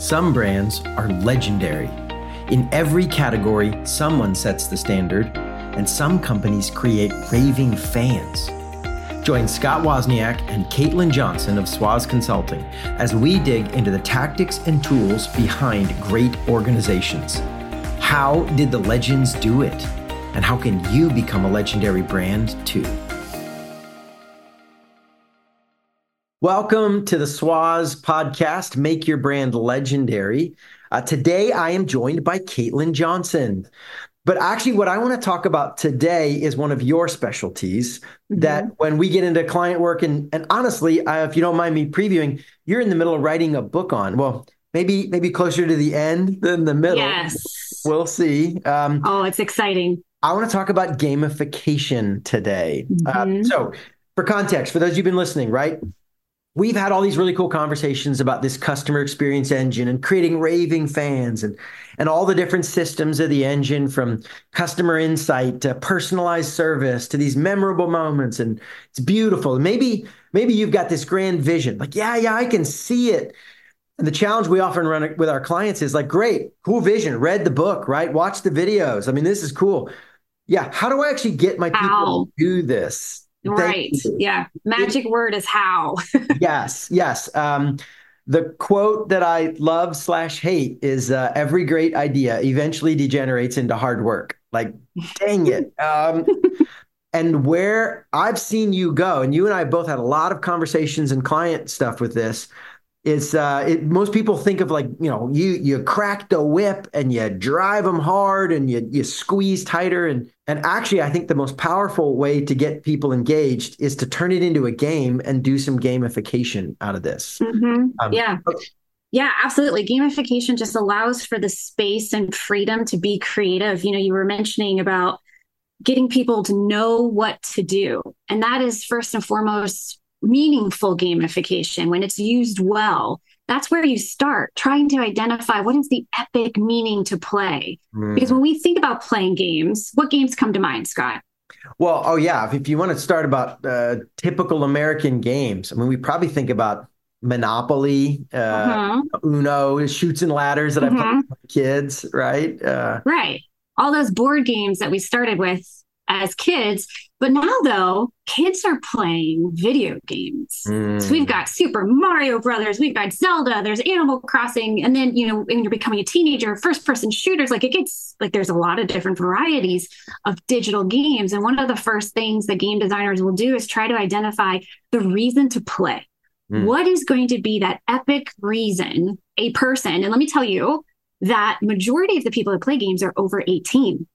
Some brands are legendary. In every category, someone sets the standard, and some companies create raving fans. Join Scott Wozniak and Caitlin Johnson of Swoz Consulting as we dig into the tactics and tools behind great organizations. How did the legends do it? And how can you become a legendary brand too? Welcome to the Swoz podcast, Make Your Brand Legendary. Uh, today, I am joined by Caitlin Johnson. But actually, what I want to talk about today is one of your specialties mm-hmm. that when we get into client work, and, and honestly, uh, if you don't mind me previewing, you're in the middle of writing a book on. Well, maybe maybe closer to the end than the middle. Yes. We'll see. Um, oh, it's exciting. I want to talk about gamification today. Uh, mm-hmm. Uh, so, for context, for those you've been listening, right? We've had all these really cool conversations about this customer experience engine and creating raving fans and and all the different systems of the engine from customer insight to personalized service to these memorable moments. And it's beautiful. Maybe maybe you've got this grand vision like yeah yeah I can see it. And the challenge we often run with our clients is like great cool vision read the book right? Watch the videos. I mean this is cool. Yeah how do I actually get my people to do this Right. Yeah. Magic it, word is how. yes. Yes. Um, the quote that I love slash hate is uh, every great idea eventually degenerates into hard work. Like, dang it. Um, and where I've seen you go, and you and I both had a lot of conversations and client stuff with this, it's uh it, most people think of like you know you you crack the whip and you drive them hard and you you squeeze tighter and and actually i think the most powerful way to get people engaged is to turn it into a game and do some gamification out of this. Mm-hmm. um, yeah. yeah absolutely. Gamification just allows for the space and freedom to be creative. You know you were mentioning about getting people to know what to do and that is first and foremost meaningful gamification, when it's used well, that's where you start trying to identify what is the epic meaning to play. Mm. Because when we think about playing games, what games come to mind, Scott? Well, oh yeah, if you want to start about uh, typical American games, I mean, we probably think about Monopoly, uh, uh-huh. Uno, Chutes and Ladders that mm-hmm. I play with kids, right? Uh, right. All those board games that we started with as kids. But now, though, kids are playing video games. Mm. So we've got Super Mario Brothers, we've got Zelda, there's Animal Crossing, and then you know when you're becoming a teenager, first person shooters. Like it gets like there's a lot of different varieties of digital games. And one of the first things that game designers will do is try to identify the reason to play. Mm. What is going to be that epic reason a person? And let me tell you that majority of the people that play games are over 18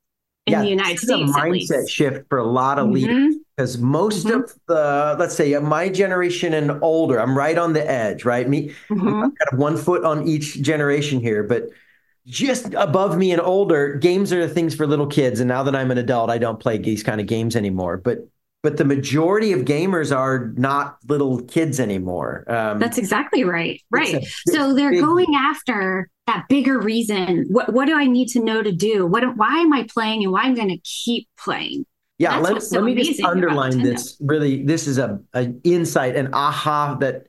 in yeah, the United States. a mindset shift for a lot of mm-hmm. leaders because most mm-hmm. of the, let's say, my generation and older, I'm right on the edge, right? Me, mm-hmm. kind of one foot on each generation here, but just above me and older, games are the things for little kids. And now that I'm an adult, I don't play these kind of games anymore. But but the majority of gamers are not little kids anymore. Um, That's exactly right. Right. So they're big, going after that bigger reason. What what do I need to know to do? What why am I playing and why I'm going to keep playing? Yeah, let, so let me just underline this. Really, this is a an insight, an aha that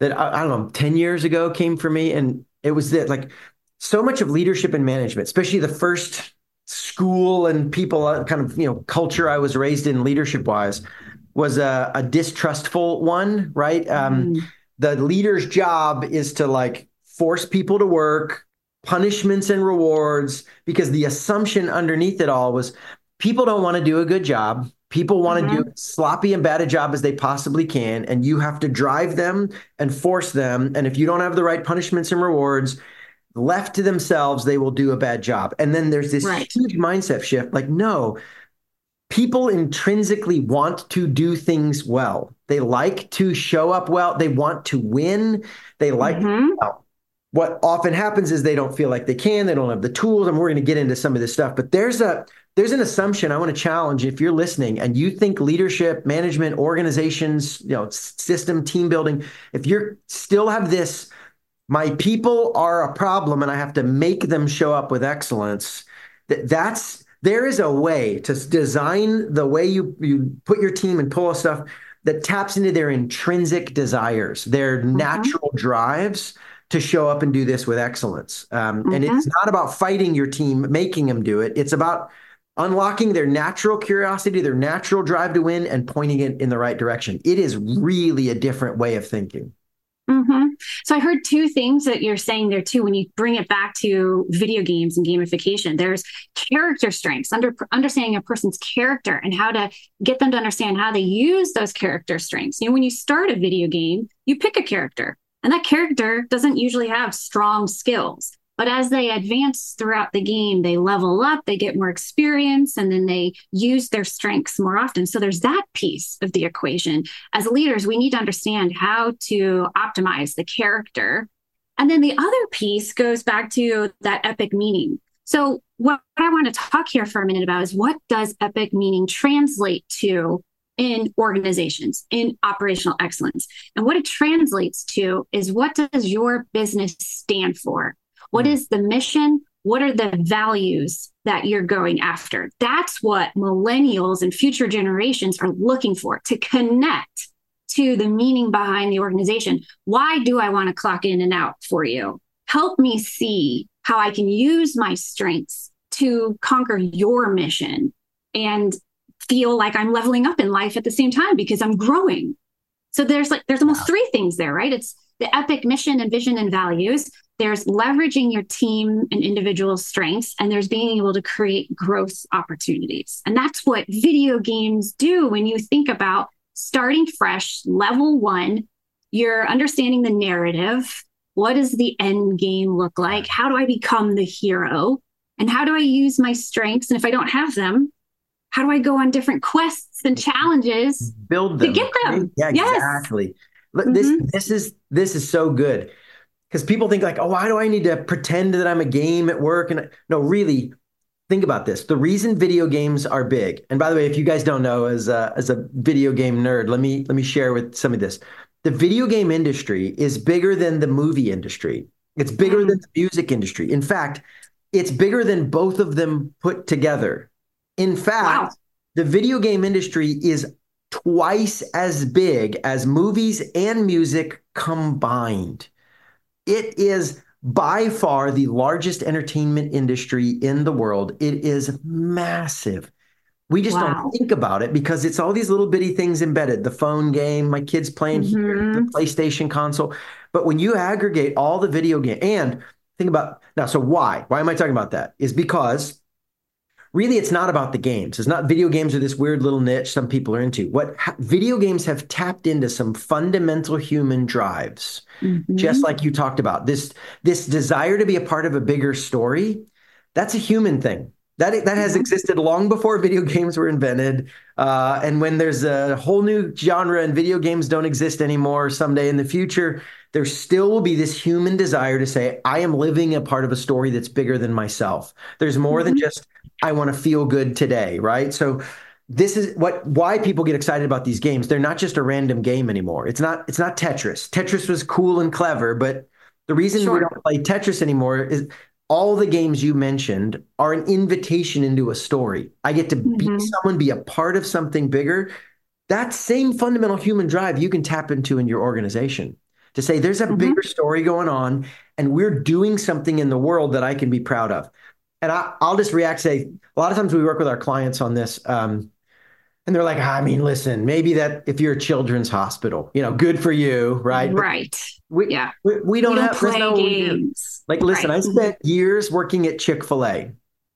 that I, I don't know, ten years ago came for me, and it was that like so much of leadership and management, especially the first school and people uh, kind of you know culture I was raised in leadership wise was a, a distrustful one, right? Um, mm. The leader's job is to like force people to work, punishments and rewards, because the assumption underneath it all was people don't want to do a good job. People want mm-hmm. to do sloppy and bad a job as they possibly can, and you have to drive them and force them. And if you don't have the right punishments and rewards, left to themselves, they will do a bad job. And then there's this right. huge mindset shift like, no, people intrinsically want to do things well. They like to show up well. They want to win. They like, mm-hmm. well, what often happens is they don't feel like they can. They don't have the tools. And we're going to get into some of this stuff. But there's a, there's an assumption I want to challenge if you're listening and you think leadership, management, organizations, you know, system, team building, if you're still have this my people are a problem and I have to make them show up with excellence. That's there is a way to design the way you you put your team and pull stuff that taps into their intrinsic desires, their mm-hmm. natural drives to show up and do this with excellence. Um, mm-hmm. And it's not about fighting your team, making them do it. It's about unlocking their natural curiosity, their natural drive to win, and pointing it in the right direction. It is really a different way of thinking. Mm-hmm. So I heard two things that you're saying there too. When you bring it back to video games and gamification, there's character strengths, under understanding a person's character and how to get them to understand how they use those character strengths. You know, when you start a video game, you pick a character, and that character doesn't usually have strong skills. But as they advance throughout the game, they level up, they get more experience, and then they use their strengths more often. So there's that piece of the equation. As leaders, we need to understand how to optimize the character. And then the other piece goes back to that epic meaning. So, what I want to talk here for a minute about is what does epic meaning translate to in organizations, in operational excellence? And what it translates to is what does your business stand for? What hmm. the mission? What are the values that you're going after? That's what millennials and future generations are looking for to connect to the meaning behind the organization. Why do I want to clock in and out for you? Help me see how I can use my strengths to conquer your mission and feel like I'm leveling up in life at the same time because I'm growing. So there's like there's almost three things there, right? It's the epic mission and vision and values. There's leveraging your team and individual strengths, and there's being able to create growth opportunities. And that's what video games do when you think about starting fresh, level one, you're understanding the narrative. What does the end game look like? How do I become the hero? And how do I use my strengths? And if I don't have them, how do I go on different quests and challenges build them to get them? Yeah, yes. exactly. Mm-hmm. This this is this is so good because people think like, oh, why do I need to pretend that I'm a game at work? And no, really, think about this. The reason video games are big, and by the way, if you guys don't know, as a, as a video game nerd, let me let me share with some of this. The video game industry is bigger than the movie industry. It's bigger than mm. the music industry. In fact, it's bigger than both of them put together. In fact, wow. the video game industry is twice as big as movies and music combined. It is by far the largest entertainment industry in the world. It is massive. We just wow. don't think about it because it's all these little bitty things embedded the phone game, my kids playing mm-hmm. here, the PlayStation console. But when you aggregate all the video game and think about now, so why? Why am I talking about that? Is because really it's not about the games. It's not video games are this weird little niche some people are into. What ha- video games have tapped into some fundamental human drives, mm-hmm. just like you talked about. This this desire to be a part of a bigger story, that's a human thing. That, that has existed long before video games were invented. Uh, and when there's a whole new genre and video games don't exist anymore someday in the future, there still will be this human desire to say, I am living a part of a story that's bigger than myself. There's more mm-hmm. than just I want to feel good today, right? So this is what why people get excited about these games. They're not just a random game anymore. It's not it's not Tetris. Tetris was cool and clever, but the reason sure. we don't play Tetris anymore is all the games you mentioned are an invitation into a story. I get to mm-hmm. be someone, be a part of something bigger. That same fundamental human drive you can tap into in your organization to say there's a mm-hmm. bigger story going on and we're doing something in the world that I can be proud of. And I, will just react say a lot of times we work with our clients on this um, and they're like i mean listen maybe that if you're a children's hospital you know good for you right? Right. we, yeah. we, we don't, we don't have play no games. Like listen right. i spent years working at chick-fil-a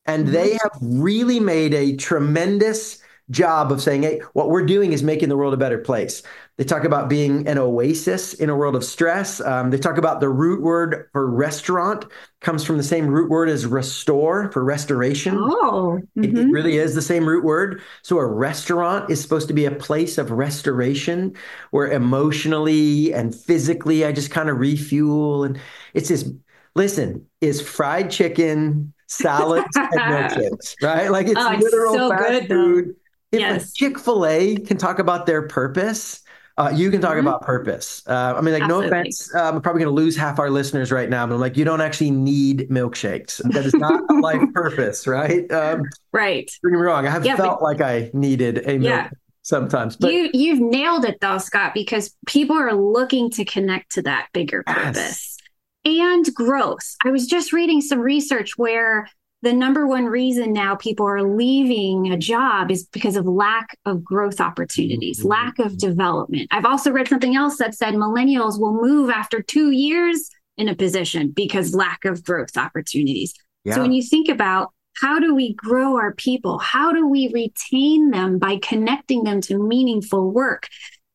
and mm-hmm. they have really made a tremendous job of saying, hey, what we're doing is making the world a better place. They talk about being an oasis in a world of stress. Um, they talk about the root word for restaurant comes from the same root word as restore for restoration. Oh, mm-hmm. it, it, mm-hmm. really is the same root word. So a restaurant is supposed to be a place of restoration where emotionally and physically I just kind of refuel. And it's this, listen, is fried chicken, salads, and milkshakes, right? Like it's, oh, literal so fast good, food. Though if yes. Chick fil A can talk about their purpose, uh, you can talk mm-hmm. about purpose. Uh, I mean, like, Absolutely. no offense. Uh, I'm probably going to lose half our listeners right now, but I'm like, you don't actually need milkshakes. That is not a life purpose, right? Um, right. Don't get me wrong. I have yeah, felt but, like I needed a milk yeah. sometimes. But you you've nailed it though, Scott, because people are looking to connect to that bigger purpose. and growth. I was just reading some research where the number one reason now people are leaving a job is because of lack of growth opportunities, mm-hmm. lack of development. I've also read something else that said millennials will move after two years in a position because lack of growth opportunities. Yeah. So when you think about how do we grow our people? How do we retain them by connecting them to meaningful work?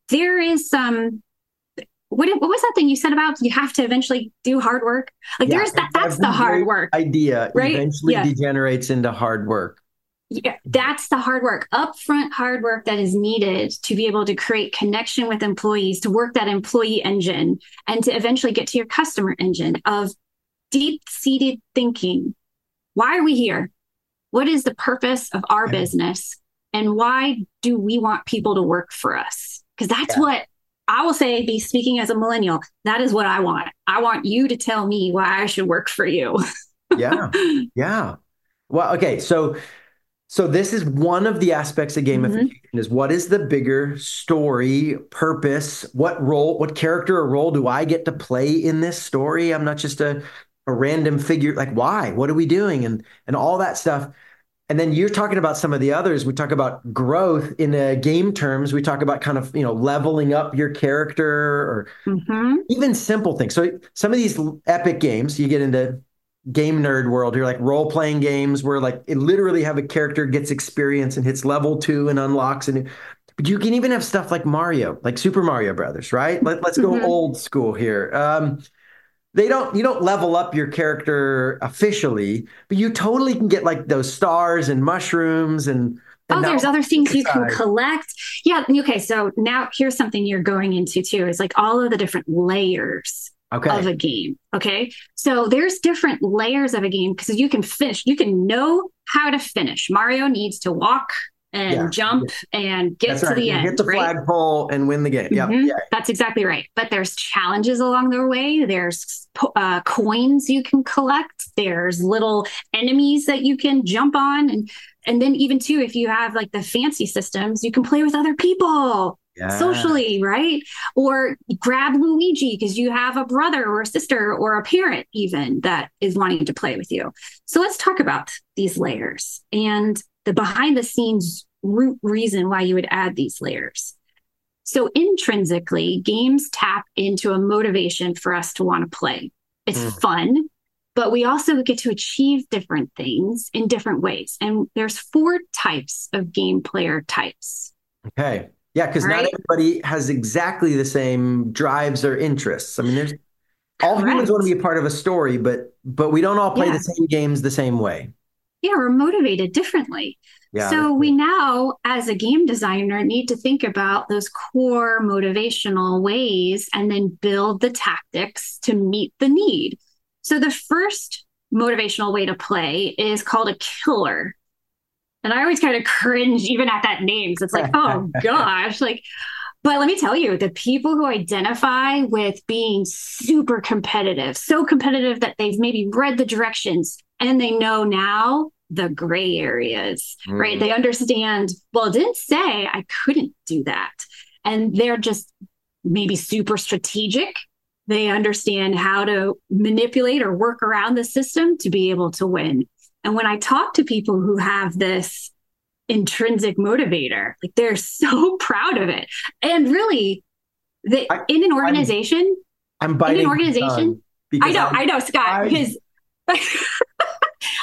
There is some what, what was that thing you said about you have to eventually do hard work? Like yeah, there's that that's the hard work. Idea right? eventually yeah. degenerates into hard work. Yeah, that's the hard work, upfront hard work that is needed to be able to create connection with employees, to work that employee engine, and to eventually get to your customer engine of deep seated thinking. Why are we here? What is the purpose of our business? And why do we want people to work for us? Because that's yeah. what I will say, be speaking as a millennial, that is what I want. I want you to tell me why I should work for you. yeah. Yeah. Well, okay. So, so this is one of the aspects of gamification mm-hmm. is what is the bigger story, purpose, what role, what character or role do I get to play in this story? I'm not just a, a random figure. Like, why? What are we doing? And and all that stuff. And then you're talking about some of the others. We talk about growth in uh, game terms. We talk about kind of you know leveling up your character or mm-hmm. even simple things. So some of these epic games, you get into game nerd world here, like role playing games where like it literally have a character gets experience and hits level two and unlocks and. But you can even have stuff like Mario, like Super Mario Brothers, right? Let, us go mm-hmm. old school here. Um, they don't you don't level up your character officially but you totally can get like those stars and mushrooms and, oh there's other things you can collect. Yeah okay so now here's something you're going into too is like all of the different layers okay. of a game okay? So there's different layers of a game because you can finish you can know how to finish. Mario needs to walk and yeah. jump yeah. and get That's to right. the end. Get the right? flagpole and win the game. Mm-hmm. Yeah. That's exactly right. But there's challenges along the way. There's uh, coins you can collect. There's little enemies that you can jump on. And, and then even too, if you have like the fancy systems, you can play with other people. Yeah. socially, right? Or grab Luigi because you have a brother or a sister or a parent, even that is wanting to play with you. So let's talk about these layers. And the behind the scenes root reason why you would add these layers. So intrinsically, games tap into a motivation for us to want to play. It's mm. fun, but we also get to achieve different things in different ways. And there's four types of game player types. Okay. Yeah, because right? not everybody has exactly the same drives or interests. I mean, there's all Correct. humans want to be a part of a story, but but we don't all play yeah. the same games the same way yeah, we're motivated differently. Yeah, so we now, as a game designer, need to think about those core motivational ways and then build the tactics to meet the need. So the first motivational way to play is called a killer. And I always kind of cringe even at that name. So it's like, oh gosh, like, but let me tell you, the people who identify with being super competitive, so competitive that they've maybe read the directions, and they know now the gray areas, mm. right? They understand, well, it didn't say I couldn't do that. And they're just maybe super strategic. They understand how to manipulate or work around the system to be able to win. And when I talk to people who have this intrinsic motivator, like they're so proud of it. And really, they, I, in an organization, I'm, I'm in an organization. I know, I'm, I know, Scott, I, because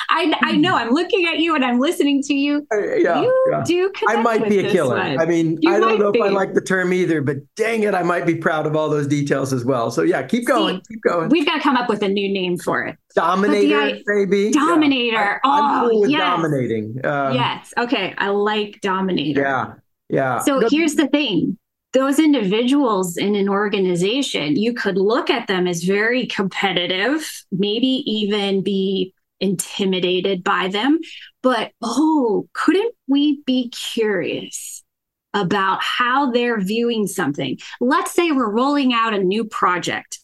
I, I know I'm looking at you and I'm listening to you. Uh, yeah, you yeah. do. I might be a killer. One. I mean, you I don't know be. if I like the term either, but dang it, I might be proud of all those details as well. So yeah, keep going, See, keep going. We've got to come up with a new name for it. Dominator, baby. Dominator. Yeah. I, oh, cool yes. dominating. Um, yes. Okay. I like dominator. Yeah. Yeah. So no, here's the thing those individuals in an organization, you could look at them as very competitive, maybe even be intimidated by them. But oh, couldn't we be curious about how they're viewing something? Let's say we're rolling out a new project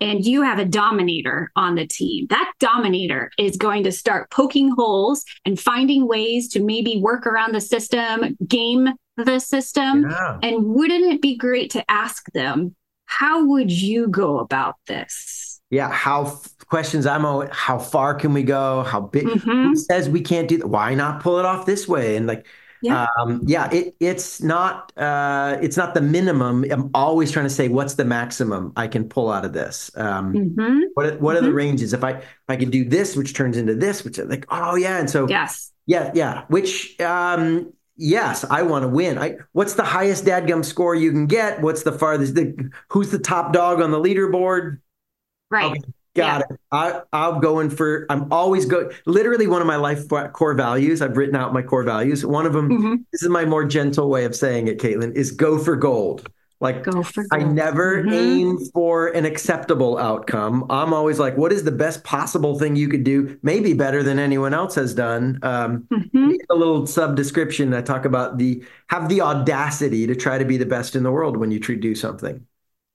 and you have a dominator on the team. That dominator is going to start poking holes and finding ways to maybe work around the system, game the system. Yeah. And wouldn't it be great to ask them, how would you go about this? Yeah, how questions I'm always, how far can we go? How big? Mm-hmm. Says we can't do that? Why not pull it off this way? And like, yeah, um, yeah, it it's not uh, it's not the minimum. I'm always trying to say what's the maximum I can pull out of this. Um, mm-hmm. What what are the mm-hmm. ranges? If I if I can do this, which turns into this, which is like oh yeah, and so yes, yeah, yeah, which um, yes, I want to win. I what's the highest dadgum score you can get? What's the farthest? The, who's the top dog on the leaderboard? Right. Okay, got yeah. it. I, I'm going for. I'm always go. Literally, one of my life core values. I've written out my core values. One of them. Mm-hmm. This is my more gentle way of saying it, Caitlin. Is go for gold. Like go for gold. I never mm-hmm. aim for an acceptable outcome. I'm always like, what is the best possible thing you could do? Maybe better than anyone else has done. Um, mm-hmm. A little sub description. I talk about the have the audacity to try to be the best in the world when you do something.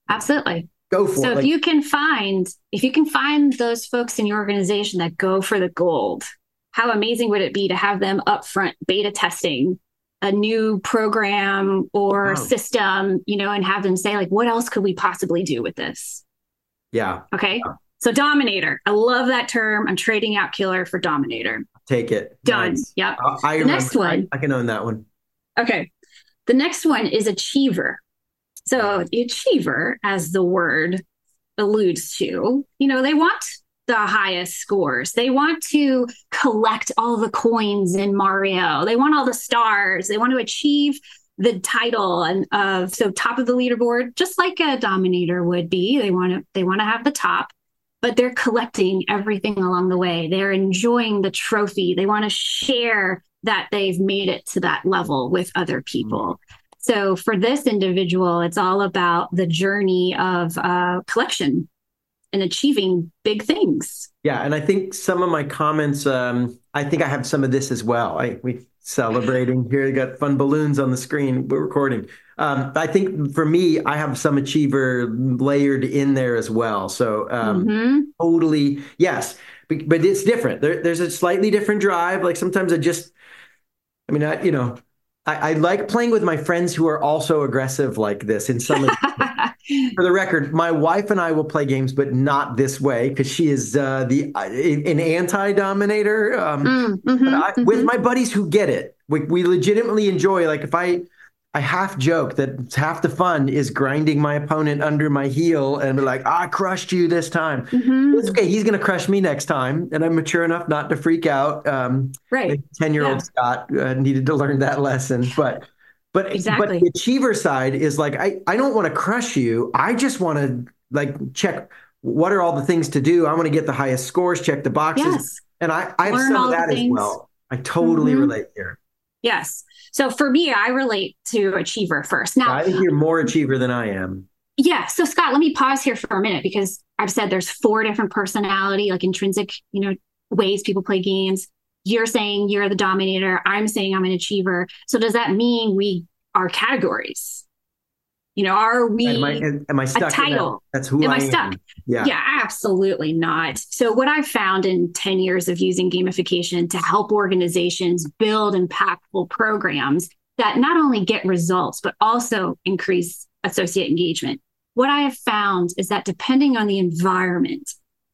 Absolutely. Go for so it. So if you can find if you can find those folks in your organization that go for the gold, how amazing would it be to have them up front beta testing a new program or wow. system, you know, and have them say, like, what else could we possibly do with this? Yeah. Okay. Yeah. So dominator. I love that term. I'm trading out killer for dominator. Take it. Done. Nice. Yep. I, I the next one. I, I, can own that one. Okay. The next one is achiever. So the achiever, as the word alludes to, you know, they want the highest scores. They want to collect all the coins in Mario. They want all the stars. They want to achieve the title and of so top of the leaderboard, just like a dominator would be. They want to they want to have the top, but they're collecting everything along the way. They're enjoying the trophy. They want to share that they've made it to that level with other mm-hmm. people. So for this individual, it's all about the journey of uh, collection and achieving big things. Yeah, and I think some of my comments, um, I think I have some of this as well. I we celebrating here. You got fun balloons on the screen. We're recording. Um, I think for me, I have some achiever layered in there as well. So um, mm-hmm. totally yes, but, but it's different. There, there's a slightly different drive. Like sometimes I just, I mean, I, you know, I, I, like playing with my friends who are also aggressive like this in some. for the record, my wife and I will play games, but not this way because she is uh, the uh, an anti-dominator. Um, mm, mm-hmm, I, mm-hmm. With my buddies who get it, we, we legitimately enjoy. Like if I I half joke that half the fun is grinding my opponent under my heel and be like, I crushed you this time. Mm-hmm. It's okay. He's going to crush me next time. And I'm mature enough not to freak out. Um, right. 10 year old. Scott uh, needed to learn that lesson. But, but, exactly. but the achiever side is like, I, I don't want to crush you. I just want to like check what are all the things to do. I want to get the highest scores, check the boxes. Yes. And I, I have some of that as well. I totally mm-hmm. relate here. Yes. So for me, I relate to achiever first. Now, I think you're more achiever than I am. Yeah. So Scott, let me pause here for a minute because I've said there's four different personality, like intrinsic, you know, ways people play games. You're saying you're the dominator. I'm saying I'm an achiever. So does that mean we are categories? You know, are we am I, am I stuck a title? That? That's who am I, I stuck? Am. Yeah. Yeah, absolutely not. So what I've found in 10 years of using gamification to help organizations build impactful programs that not only get results, but also increase associate engagement. What I have found is that depending on the environment,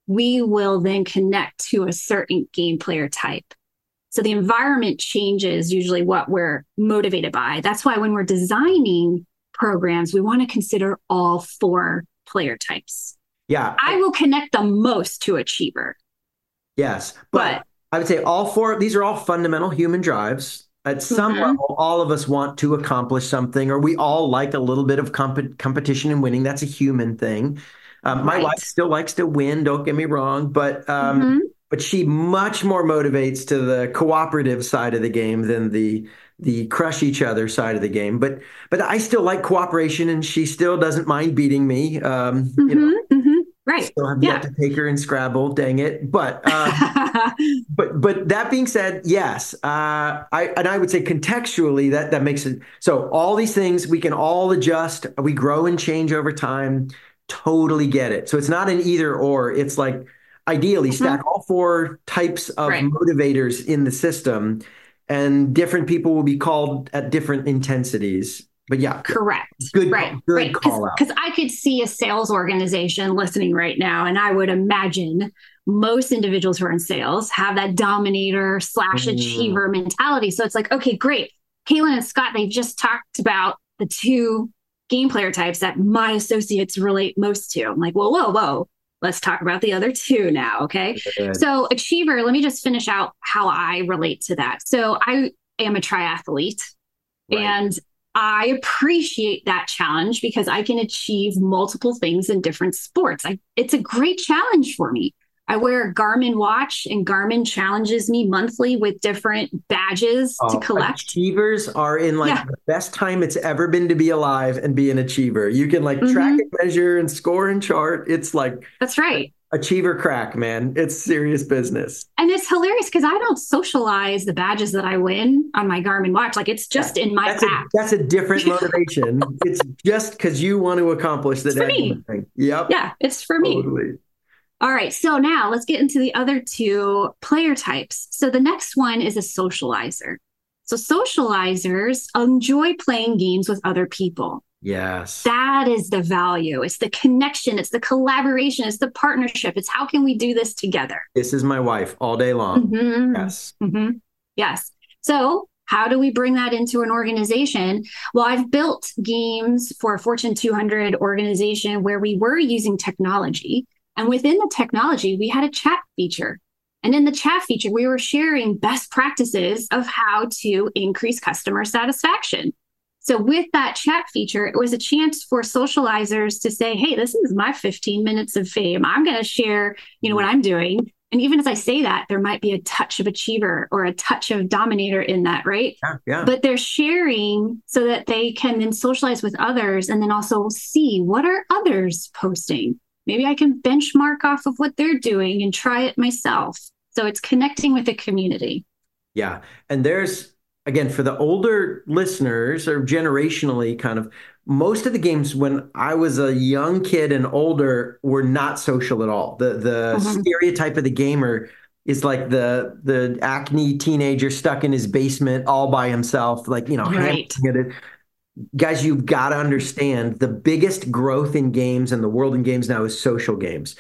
we will then connect to a certain game player type. So the environment changes usually what we're motivated by. That's why when we're designing programs, we want to consider all four player types. Yeah. I will connect the most to Achiever. Yes. But, but I would say all four, these are all fundamental human drives. At some mm-hmm. level, all of us want to accomplish something, or we all like a little bit of comp- competition and winning. That's a human thing. Um, my right. wife still likes to win. Don't get me wrong, but um, mm-hmm. but she much more motivates to the cooperative side of the game than the the crush each other side of the game. But but I still like cooperation, and she still doesn't mind beating me. Um, mm-hmm, you know, mm-hmm. Right. Still have yeah. yet to take her in Scrabble. Dang it! But uh, but but that being said, yes, uh, I and I would say contextually that that makes it so. All these things we can all adjust. We grow and change over time. Totally get it. So it's not an either or. It's like ideally mm-hmm. stack all four types of right. motivators in the system and different people will be called at different intensities. But yeah, correct. Good, right, good right. call out. Because I could see a sales organization listening right now, and I would imagine most individuals who are in sales have that dominator slash Mm. achiever mentality. So it's like, okay, great. Caitlin and Scott, they just talked about the two game player types that my associates relate most to. I'm like, whoa, whoa, whoa. Let's talk about the other two now. Okay. Good. So, achiever, let me just finish out how I relate to that. So, I am a triathlete Right. and I appreciate that challenge because I can achieve multiple things in different sports. I, it's a great challenge for me. I wear a Garmin watch, and Garmin challenges me monthly with different badges to Oh, collect. Achievers are in like Yeah. the best time it's ever been to be alive and be an achiever. You can like track Mhm. and measure and score and chart. It's like That's right. achiever crack, man. It's serious business. And it's hilarious because I don't socialize the badges that I win on my Garmin watch. Like it's just in my That's a, app. that's a different motivation. it's just because you want to accomplish the It's for me. daggone thing. Yep. Yeah, it's for me. Totally. All right, so now let's get into the other two player types. So the next one is a socializer. So socializers enjoy playing games with other people. Yes. That is the value. It's the connection, it's the collaboration, it's the partnership. It's how can we do this together? this is my wife all day long. Mhm. Yes. hmm Yes. So, how do we bring that into an organization? Well, I've built games for a Fortune 200 organization where we were using technology. And within the technology, we had a chat feature. And in the chat feature, we were sharing best practices of how to increase customer satisfaction. So, with that chat feature, it was a chance for socializers to say, Hey, this is my 15 minutes of fame. I'm going to share, you know, what I'm doing. And even as I say that, there might be a touch of achiever or a touch of dominator in that, right? Yeah. Yeah. But they're sharing so that they can then socialize with others and then also see what are others posting. Maybe I can benchmark off of what they're doing and try it myself. So it's connecting with the community. Yeah. And there's, again, for the older listeners or generationally kind of, most of the games when I was a young kid and older were not social at all. The the Mhm. stereotype of the gamer is like the the acne teenager stuck in his basement all by himself, like, you know, Right. it. Guys, you've got to understand the biggest growth in games and the world in games now is social games.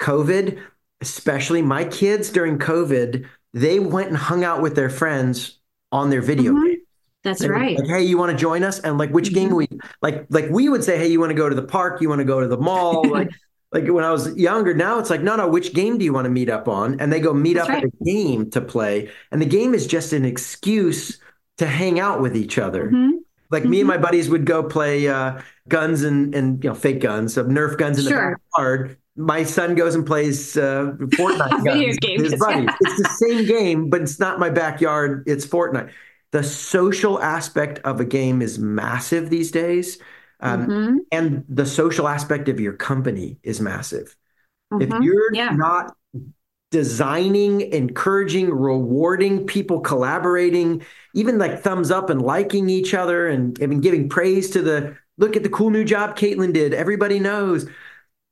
COVID, especially my kids during COVID, they went and hung out with their friends on their video Mhm. game. That's They right. Like, hey, you want to join us? And like, which game Mhm. we like? Like we would say, hey, you want to go to the park? You want to go to the mall? like, like when I was younger. Now it's like, no, no. Which game do you want to meet up on? And they go meet That's up right. at a game to play. And the game is just an excuse to hang out with each other. Mhm. Like me and my buddies would go play uh, guns and and you know fake guns, so Nerf guns in the backyard. My son goes and plays uh, Fortnite guns games, his buddies. It's the same game, but it's not my backyard. It's Fortnite. The social aspect of a game is massive these days, um, Mhm. and the social aspect of your company is massive. If Mhm. you're Yeah. not designing, encouraging, rewarding people collaborating, even like thumbs up and liking each other and mean giving praise to the look at the cool new job Caitlin did. Everybody knows.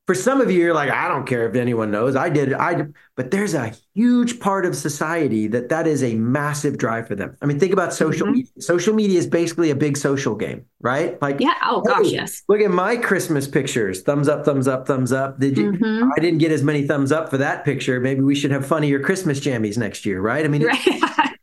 For some of you, you're like, I don't care if anyone knows. I did. I did. But there's a huge part of society that that is a massive drive for them. I mean, think about social Mhm. media. Social media is basically a big social game, right? Like, Yeah. Oh, gosh, yes. Look at my Christmas pictures. Thumbs up, thumbs up, thumbs up. Did you? Mhm. I didn't get as many thumbs up for that picture. Maybe we should have funnier Christmas jammies next year, right? I mean, Right.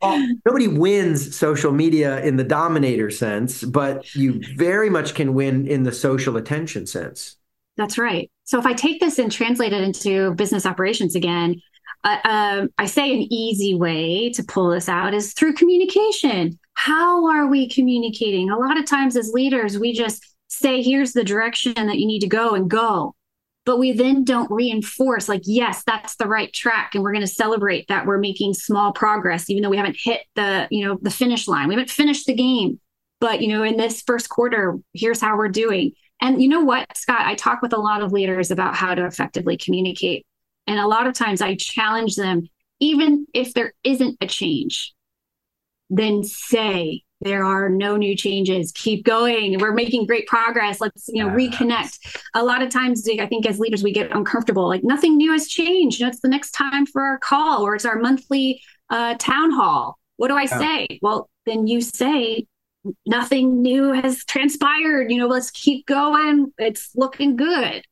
nobody wins social media in the dominator sense, but you very much can win in the social attention sense. That's right. So if I take this and translate it into business operations again, uh, um, I say an easy way to pull this out is through communication. How are we communicating? A lot of times as leaders, we just say, here's the direction that you need to go and go. But we then don't reinforce, like, yes, that's the right track. And we're going to celebrate that we're making small progress, even though we haven't hit the, you know, the finish line. We haven't finished the game. But, you know, in this first quarter, here's how we're doing. And you know what, Scott, I talk with a lot of leaders about how to effectively communicate. And a lot of times I challenge them, even if there isn't a change, then say there are no new changes. Keep going. We're making great progress. Let's, you know, Yes. reconnect. A lot of times I think as leaders we get uncomfortable. Like nothing new has changed. You know, it's the next time for our call or it's our monthly uh, town hall. What do I Yeah. say? Well, then you say nothing new has transpired. You know, let's keep going. It's looking good.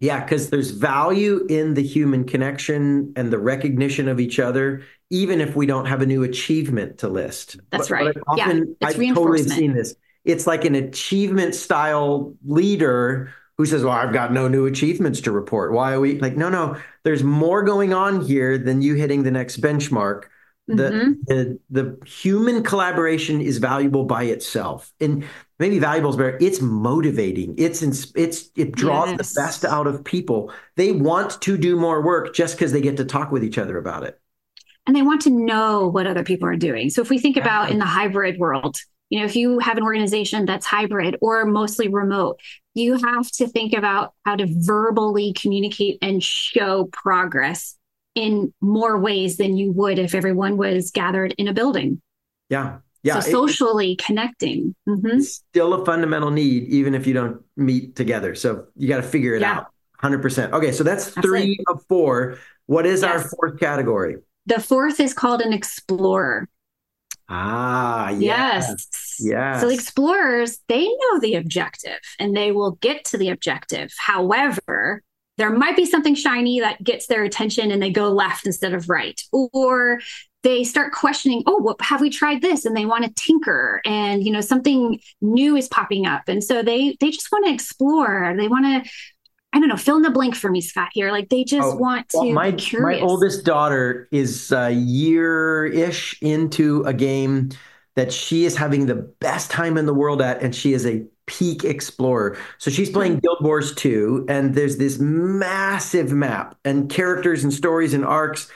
Yeah, because there's value in the human connection and the recognition of each other, even if we don't have a new achievement to list. That's but, right. But often, yeah, I've totally seen this. It's like an achievement style leader who says, Well, I've got no new achievements to report. Why are we like, no, no, there's more going on here than you hitting the next benchmark. The, mm-hmm. the the human collaboration is valuable by itself, and maybe valuable is better. It's motivating. It's it's it draws yes. the best out of people. They want to do more work just because they get to talk with each other about it, and they want to know what other people are doing. So if we think about in the hybrid world, you know, if you have an organization that's hybrid or mostly remote, you have to think about how to verbally communicate and show progress in more ways than you would if everyone was gathered in a building. Yeah. Yeah. So socially it, connecting. Mm-hmm. Still a fundamental need, even if you don't meet together. So you got to figure it yeah. out 100%. Okay. So that's, three of four. What is yes. our fourth category? The fourth is called an explorer. Ah, yes. yes. Yes. So explorers, they know the objective and they will get to the objective. However, there might be something shiny that gets their attention and they go left instead of right. Or they start questioning, oh, what have we tried this? And they want to tinker and you know, something new is popping up. And so they they just want to explore. They want to I don't know, fill in the blank for me, Scott. Here, like they just oh, want to. Well, my my oldest daughter is a year ish into a game that she is having the best time in the world at, and she is a peak explorer. So she's playing Guild Wars 2, and there's this massive map and characters and stories and arcs.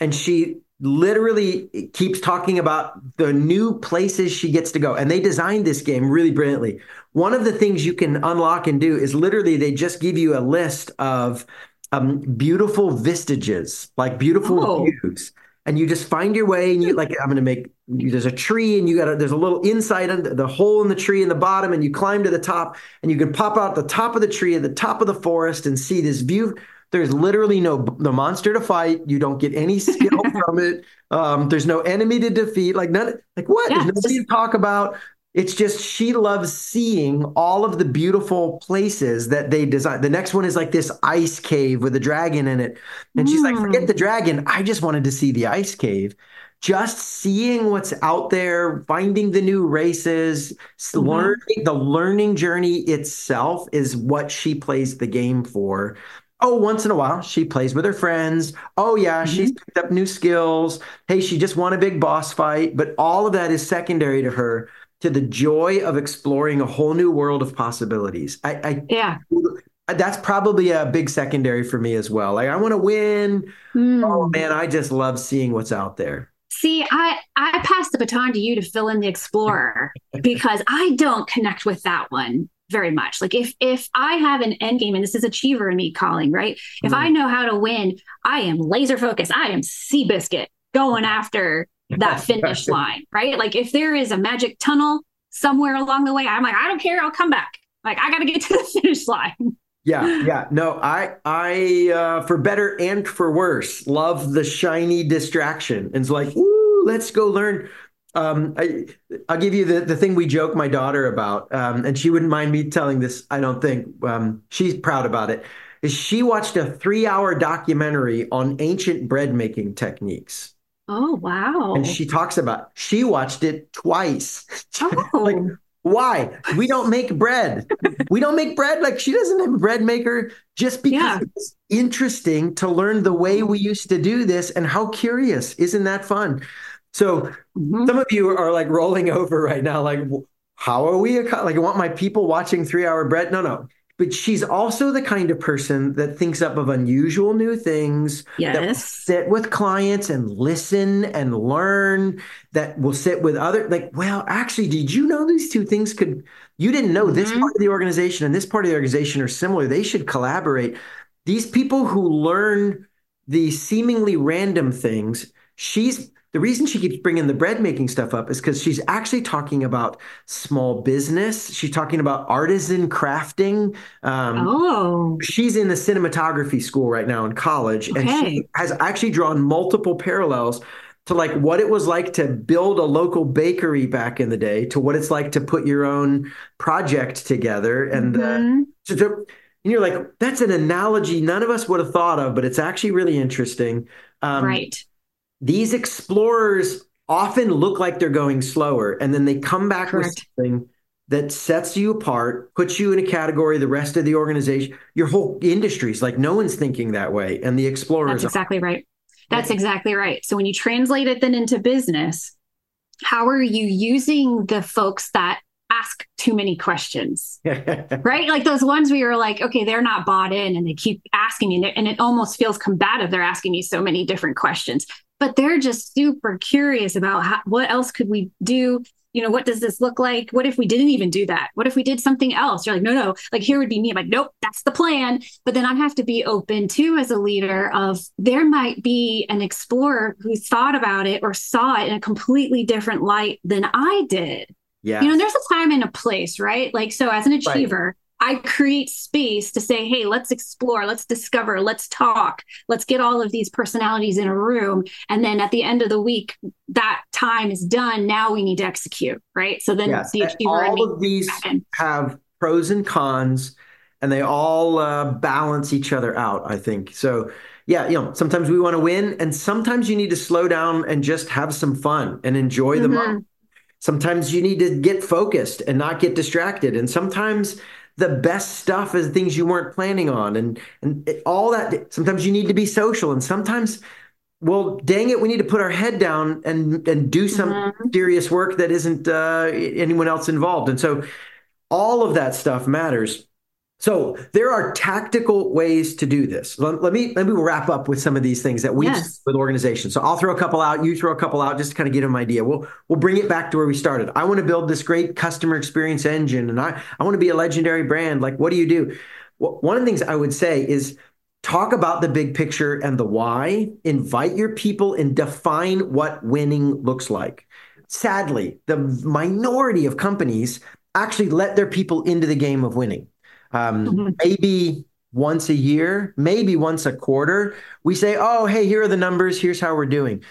And she literally keeps talking about the new places she gets to go. And they designed this game really brilliantly. One of the things you can unlock and do is literally they just give you a list of um, beautiful vistages, like beautiful oh. views and you just find your way and you like i'm going to make there's a tree and you got there's a little inside under the hole in the tree in the bottom and you climb to the top and you can pop out the top of the tree at the top of the forest and see this view. There's literally no the monster to fight. You don't get any skill from it. Um, there's no enemy to defeat. Like none like what? Yeah, there's nobody just, to talk about it's just she loves seeing all of the beautiful places that they design. The next one is like this ice cave with a dragon in it. And she's like, forget the hmm. dragon. I just wanted to see the ice cave. Just seeing what's out there, finding the new races, mm-hmm. learning the learning journey itself is what she plays the game for. Oh, once in a while, she plays with her friends. Oh, yeah, mm-hmm. she's picked up new skills. Hey, she just won a big boss fight. But all of that is secondary to her to the joy of exploring a whole new world of possibilities. I, I yeah. That's probably a big secondary for me as well. Like I want to win. Mm. Oh man, I just love seeing what's out there. See, I I pass the baton to you to fill in the explorer because I don't connect with that one very much. Like if if I have an end game and this is achiever in me calling, right? If mm. I know how to win, I am laser focused. I am Seabiscuit going after that finish line, right? Like if there is a magic tunnel somewhere along the way, I'm like, I don't care, I'll come back. Like I got to get to the finish line. Yeah, yeah. No, I I uh for better and for worse, love the shiny distraction. And it's like, ooh, let's go learn. Um, I, I'll give you the, the thing we joke my daughter about, um, and she wouldn't mind me telling this, I don't think. Um, she's proud about it. Is she watched a three hour documentary on ancient bread making techniques. Oh, wow. And she talks about she watched it twice. Oh. like, why? We don't make bread. we don't make bread. Like she doesn't have a bread maker just because yeah. it's interesting to learn the way we used to do this and how curious. Isn't that fun? So mm-hmm. some of you are like rolling over right now, like, how are we? Like, I want my people watching three hour bread. No, no but she's also the kind of person that thinks up of unusual new things yes. that will sit with clients and listen and learn that will sit with other like well actually did you know these two things could you didn't know this mm-hmm. part of the organization and this part of the organization are similar they should collaborate these people who learn the seemingly random things she's the reason she keeps bringing the bread making stuff up is because she's actually talking about small business. She's talking about artisan crafting. Um, oh. She's in the cinematography school right now in college, okay. and she has actually drawn multiple parallels to like what it was like to build a local bakery back in the day to what it's like to put your own project together and uh, mm-hmm. uh, to, and you're like that's an analogy none of us would have thought of but it's actually really interesting um, right these explorers often look like they're going slower and then they come back Correct. with something that sets you apart puts you in a category the rest of the organization your whole industry's like no one's thinking that way and the explorers that's exactly are. right that's exactly right. So when you translate it then into business, how are you using the folks that ask too many questions? right? Like those ones where you're like, okay, they're not bought in and they keep asking me and it almost feels combative. They're asking me so many different questions, but they're just super curious about how, what else could we do you know, what does this look like? What if we didn't even do that? What if we did something else? You're like, no, no, like here would be me. I'm like, nope, that's the plan. But then I have to be open too as a leader of there might be an explorer who thought about it or saw it in a completely different light than I did. Yeah. You know, there's a time and a place, right? Like, so as an achiever. I create space to say, hey, let's explore, let's discover, let's talk, let's get all of these personalities in a room. And then at the end of the week, that time is done. Now we need to execute, right? So then yes. the achiever all of these have pros and cons, and they all uh, balance each other out, I think. So yeah, you know, sometimes we want to win, and sometimes you need to slow down and just have some fun and enjoy mm-hmm. the moment. Sometimes you need to get focused and not get distracted. And sometimes the best stuff is things you weren't planning on and and it, all that sometimes you need to be social and sometimes well dang it we need to put our head down and and do some mm-hmm. serious work that isn't uh, anyone else involved and so all of that stuff matters so there are tactical ways to do this. Let, let, me let me wrap up with some of these things that we yes. with organizations. So I'll throw a couple out, you throw a couple out, just to kind of get an idea. We'll we'll bring it back to where we started. I want to build this great customer experience engine, and I I want to be a legendary brand. Like, what do you do? Well, one of the things I would say is talk about the big picture and the why. Invite your people and define what winning looks like. Sadly, the minority of companies actually let their people into the game of winning um, mm-hmm. maybe once a year, maybe once a quarter, we say, oh, hey, here are the numbers. Here's how we're doing.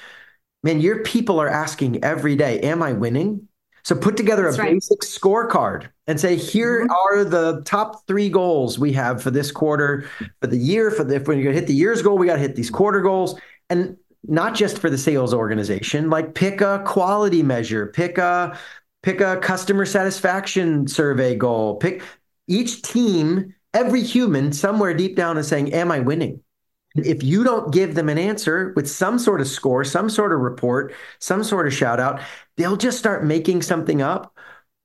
Man, your people are asking every day, am I winning? So put together That's a right. basic scorecard and say, here mm-hmm. are the top three goals we have for this quarter, for the year, for the, if we're going to hit the year's goal, we got to hit these quarter goals. And not just for the sales organization, like pick a quality measure, pick a pick a customer satisfaction survey goal, pick each team, every human somewhere deep down is saying, Am I winning? If you don't give them an answer with some sort of score, some sort of report, some sort of shout out, they'll just start making something up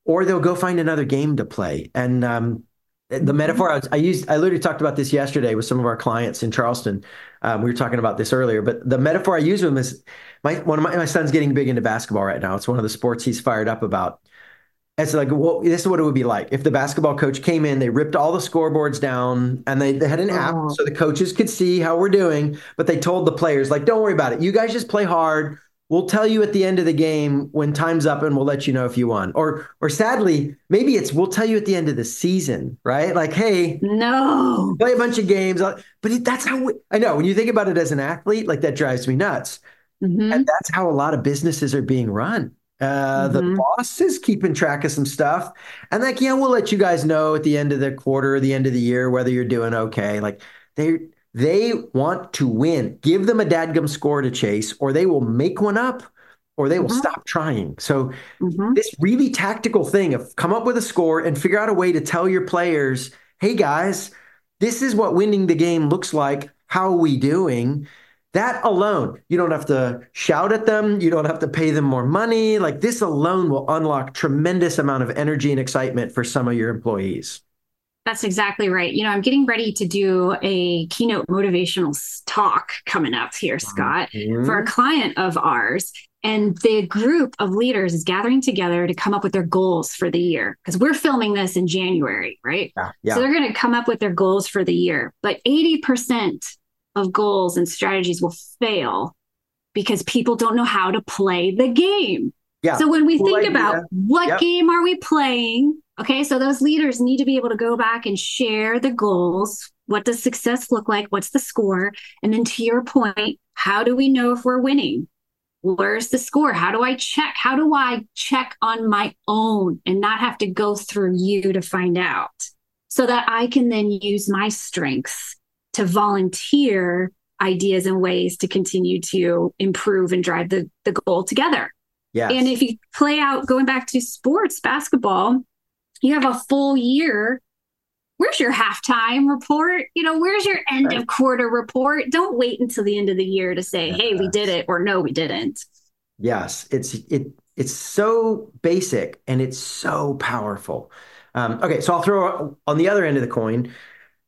or they'll go find another game to play. And um, the metaphor I, was, I, used, I literally talked about this yesterday with some of our clients in Charleston. Um, we were talking about this earlier, but the metaphor I use with them is my, one of my, my son's getting big into basketball right now. It's one of the sports he's fired up about. It's like, well, this is what it would be like if the basketball coach came in, they ripped all the scoreboards down and they, they had an app oh. so the coaches could see how we're doing. But they told the players, like, don't worry about it. You guys just play hard. We'll tell you at the end of the game when time's up and we'll let you know if you won. Or or sadly, maybe it's we'll tell you at the end of the season, right? Like, hey, no. Play a bunch of games. But that's how we, I know when you think about it as an athlete, like that drives me nuts. Mm-hmm. And that's how a lot of businesses are being run. Uh, mm-hmm. The boss is keeping track of some stuff, and like, yeah, we'll let you guys know at the end of the quarter, or the end of the year, whether you're doing okay. Like they they want to win. Give them a dadgum score to chase, or they will make one up, or they will mm-hmm. stop trying. So mm-hmm. this really tactical thing of come up with a score and figure out a way to tell your players, hey guys, this is what winning the game looks like. How are we doing? That alone, you don't have to shout at them. You don't have to pay them more money. Like this alone will unlock tremendous amount of energy and excitement for some of your employees. That's exactly right. You know, I'm getting ready to do a keynote motivational talk coming up here, Scott, mm-hmm. for a client of ours. And the group of leaders is gathering together to come up with their goals for the year because we're filming this in January, right? Yeah, yeah. So they're going to come up with their goals for the year. But 80% of goals and strategies will fail because people don't know how to play the game. Yeah. So when we cool think idea. about what yep. game are we playing, okay, so those leaders need to be able to go back and share the goals. What does success look like? What's the score? And then to your point, how do we know if we're winning? where's the score? How do I check? How do I check on my own and not have to go through you to find out so that I can then use my strengths to volunteer ideas and ways to continue to improve and drive the, the goal together. Yes. And if you play out going back to sports, basketball, you have a full year where's your halftime report? You know, where's your end of quarter report? Don't wait until the end of the year to say, yes. "Hey, we did it," or "No, we didn't." Yes, it's it it's so basic and it's so powerful. Um, okay, so I'll throw on the other end of the coin.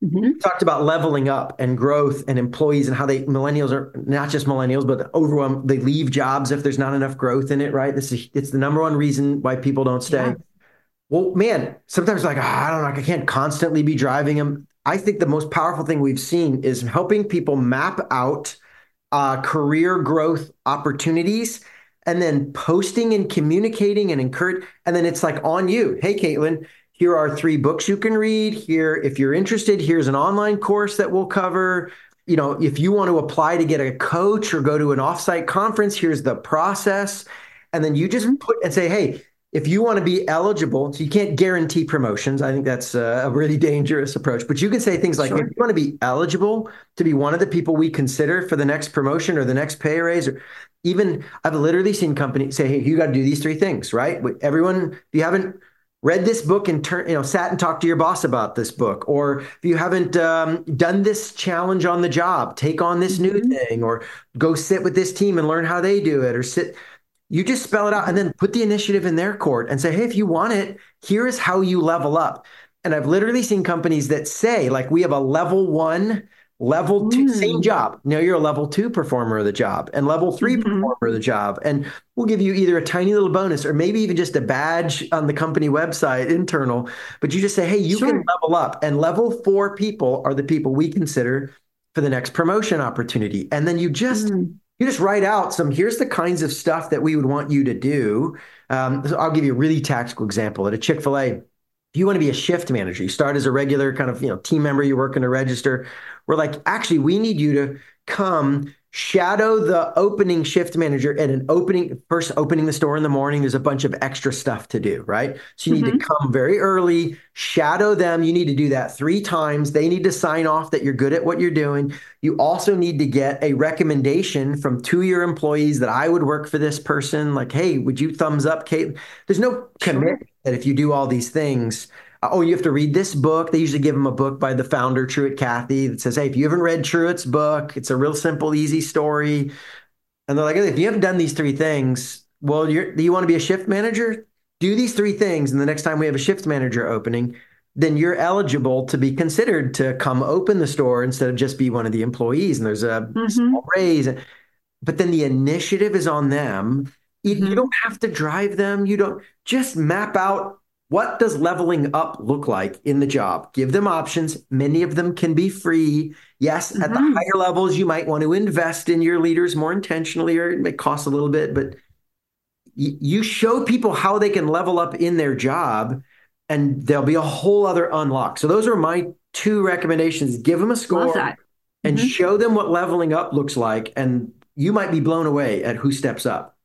Mm-hmm. Talked about leveling up and growth and employees and how they millennials are not just millennials, but overwhelmed. They leave jobs if there's not enough growth in it. Right? This is it's the number one reason why people don't stay. Yeah. Well, man, sometimes like, oh, I don't know, I can't constantly be driving them. I think the most powerful thing we've seen is helping people map out uh, career growth opportunities and then posting and communicating and encourage. And then it's like on you. Hey, Caitlin, here are three books you can read. Here, if you're interested, here's an online course that we'll cover. You know, if you want to apply to get a coach or go to an offsite conference, here's the process. And then you just mm-hmm. put and say, hey, if you want to be eligible, so you can't guarantee promotions. I think that's a really dangerous approach. But you can say things like, sure. if you want to be eligible to be one of the people we consider for the next promotion or the next pay raise, or even I've literally seen companies say, hey, you got to do these three things, right? Everyone, if you haven't read this book and turn, you know, sat and talked to your boss about this book, or if you haven't um, done this challenge on the job, take on this new mm-hmm. thing, or go sit with this team and learn how they do it, or sit you just spell it out and then put the initiative in their court and say, hey, if you want it, here is how you level up. And I've literally seen companies that say, like, we have a level one, level two, mm. same job. Now you're a level two performer of the job and level 3 mm-hmm. performer of the job. And we'll give you either a tiny little bonus or maybe even just a badge on the company website, internal. But you just say, hey, you sure. can level up. And level four people are the people we consider for the next promotion opportunity. And then you just, mm you just write out some here's the kinds of stuff that we would want you to do um, so i'll give you a really tactical example at a chick-fil-a if you want to be a shift manager you start as a regular kind of you know team member you work in a register we're like actually we need you to come shadow the opening shift manager at an opening first opening the store in the morning there's a bunch of extra stuff to do right so you mm-hmm. need to mm-hmm. come very early shadow them you need to do that three times they need to sign off that you're good at what you're doing you also need to get a recommendation from two of your employees that i would work for this person like hey would you thumbs up kate there's no commitment sure. That if you do all these things uh, oh, you have to read this book. They usually give them a book by the founder, Truett Cathy, that says, hey, if you haven't read Truett's book, it's a real simple, easy story. And they're like, if you haven't done these three things, well, you're, do you want to be a shift manager? Do these three things. And the next time we have a shift manager opening, then you're eligible to be considered to come open the store instead of just be one of the employees. And there's a mm-hmm. small raise. But then the initiative is on them. Mm-hmm. You don't have to drive them. You don't just map out what does leveling up look like in the job? Give them options. Many of them can be free. Yes, mm-hmm. at the mm-hmm. higher levels, you might want to invest in your leaders more intentionally, or it may cost a little bit, but you show people how they can level up in their job, and there'll be a whole other unlock. So, those are my two recommendations give them a score mm-hmm. and show them what leveling up looks like. And you might be blown away at who steps up.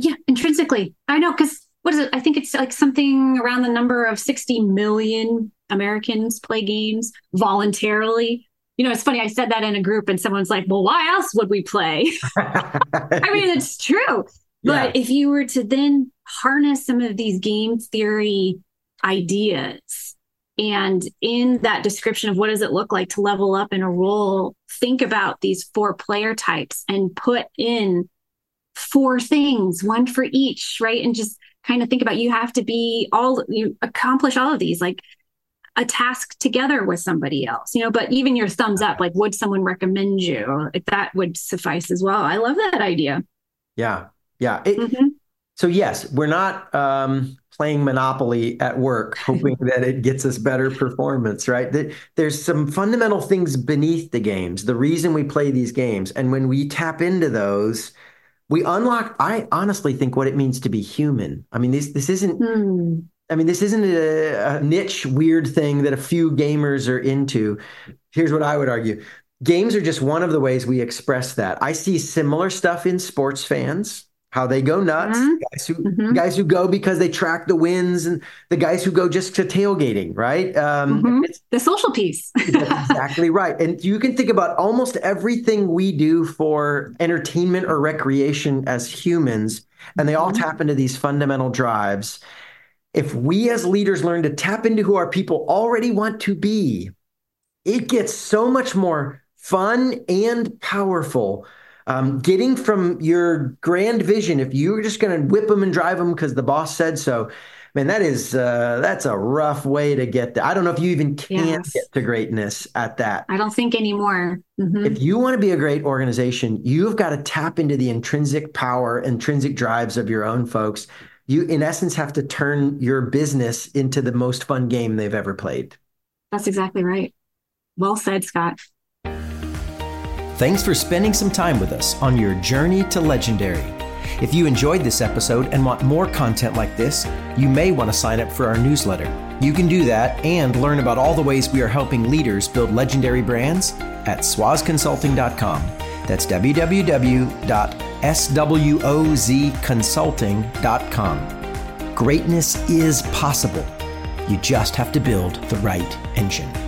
Yeah, intrinsically. I know because what is it? I think it's like something around the number of 60 million Americans play games voluntarily. You know, it's funny. I said that in a group, and someone's like, "Well, why else would we play?" I mean, it's true. But yeah. if you were to then harness some of these game theory ideas, and in that description of what does it look like to level up in a role, think about these four player types and put in four things, one for each, right? And just kind of think about you have to be all you accomplish all of these like a task together with somebody else you know but even your thumbs up like would someone recommend you? If that would suffice as well. I love that idea. Yeah. Yeah. It, mm-hmm. so yes we're not um, playing monopoly at work hoping that it gets us better performance right? There's some fundamental things beneath the games the reason we play these games. And when we tap into those we unlock i honestly think what it means to be human. I mean this this isn't hmm. i mean this isn't a, a, niche weird thing that a few gamers are into. Here's what i would argue. Games are just one of the ways we express that. I see similar stuff in sports fans how they go nuts, mm-hmm. guys who mm-hmm. guys who go because they track the wins, and the guys who go just to tailgating, right? Um, mm-hmm. the social piece. exactly right. And you can think about almost everything we do for entertainment or recreation as humans, and they all mm-hmm. tap into these fundamental drives. If we as leaders learn to tap into who our people already want to be, it gets so much more fun and powerful um, getting from your grand vision, if you're just going to whip them and drive them because the boss said so, man, that is uh, that's a rough way to get there. I don't know if you even can yes. get to greatness at that. I don't think anymore. Mm-hmm. If you want to be a great organization, you've got to tap into the intrinsic power, intrinsic drives of your own folks. You, in essence, have to turn your business into the most fun game they've ever played. That's exactly right. Well said, Scott. Thanks for spending some time with us on your journey to legendary. If you enjoyed this episode and want more content like this, you may want to sign up for our newsletter. You can do that and learn about all the ways we are helping leaders build legendary brands at swozconsulting.com. That's www.swozconsulting.com. Greatness is possible. You just have to build the right engine.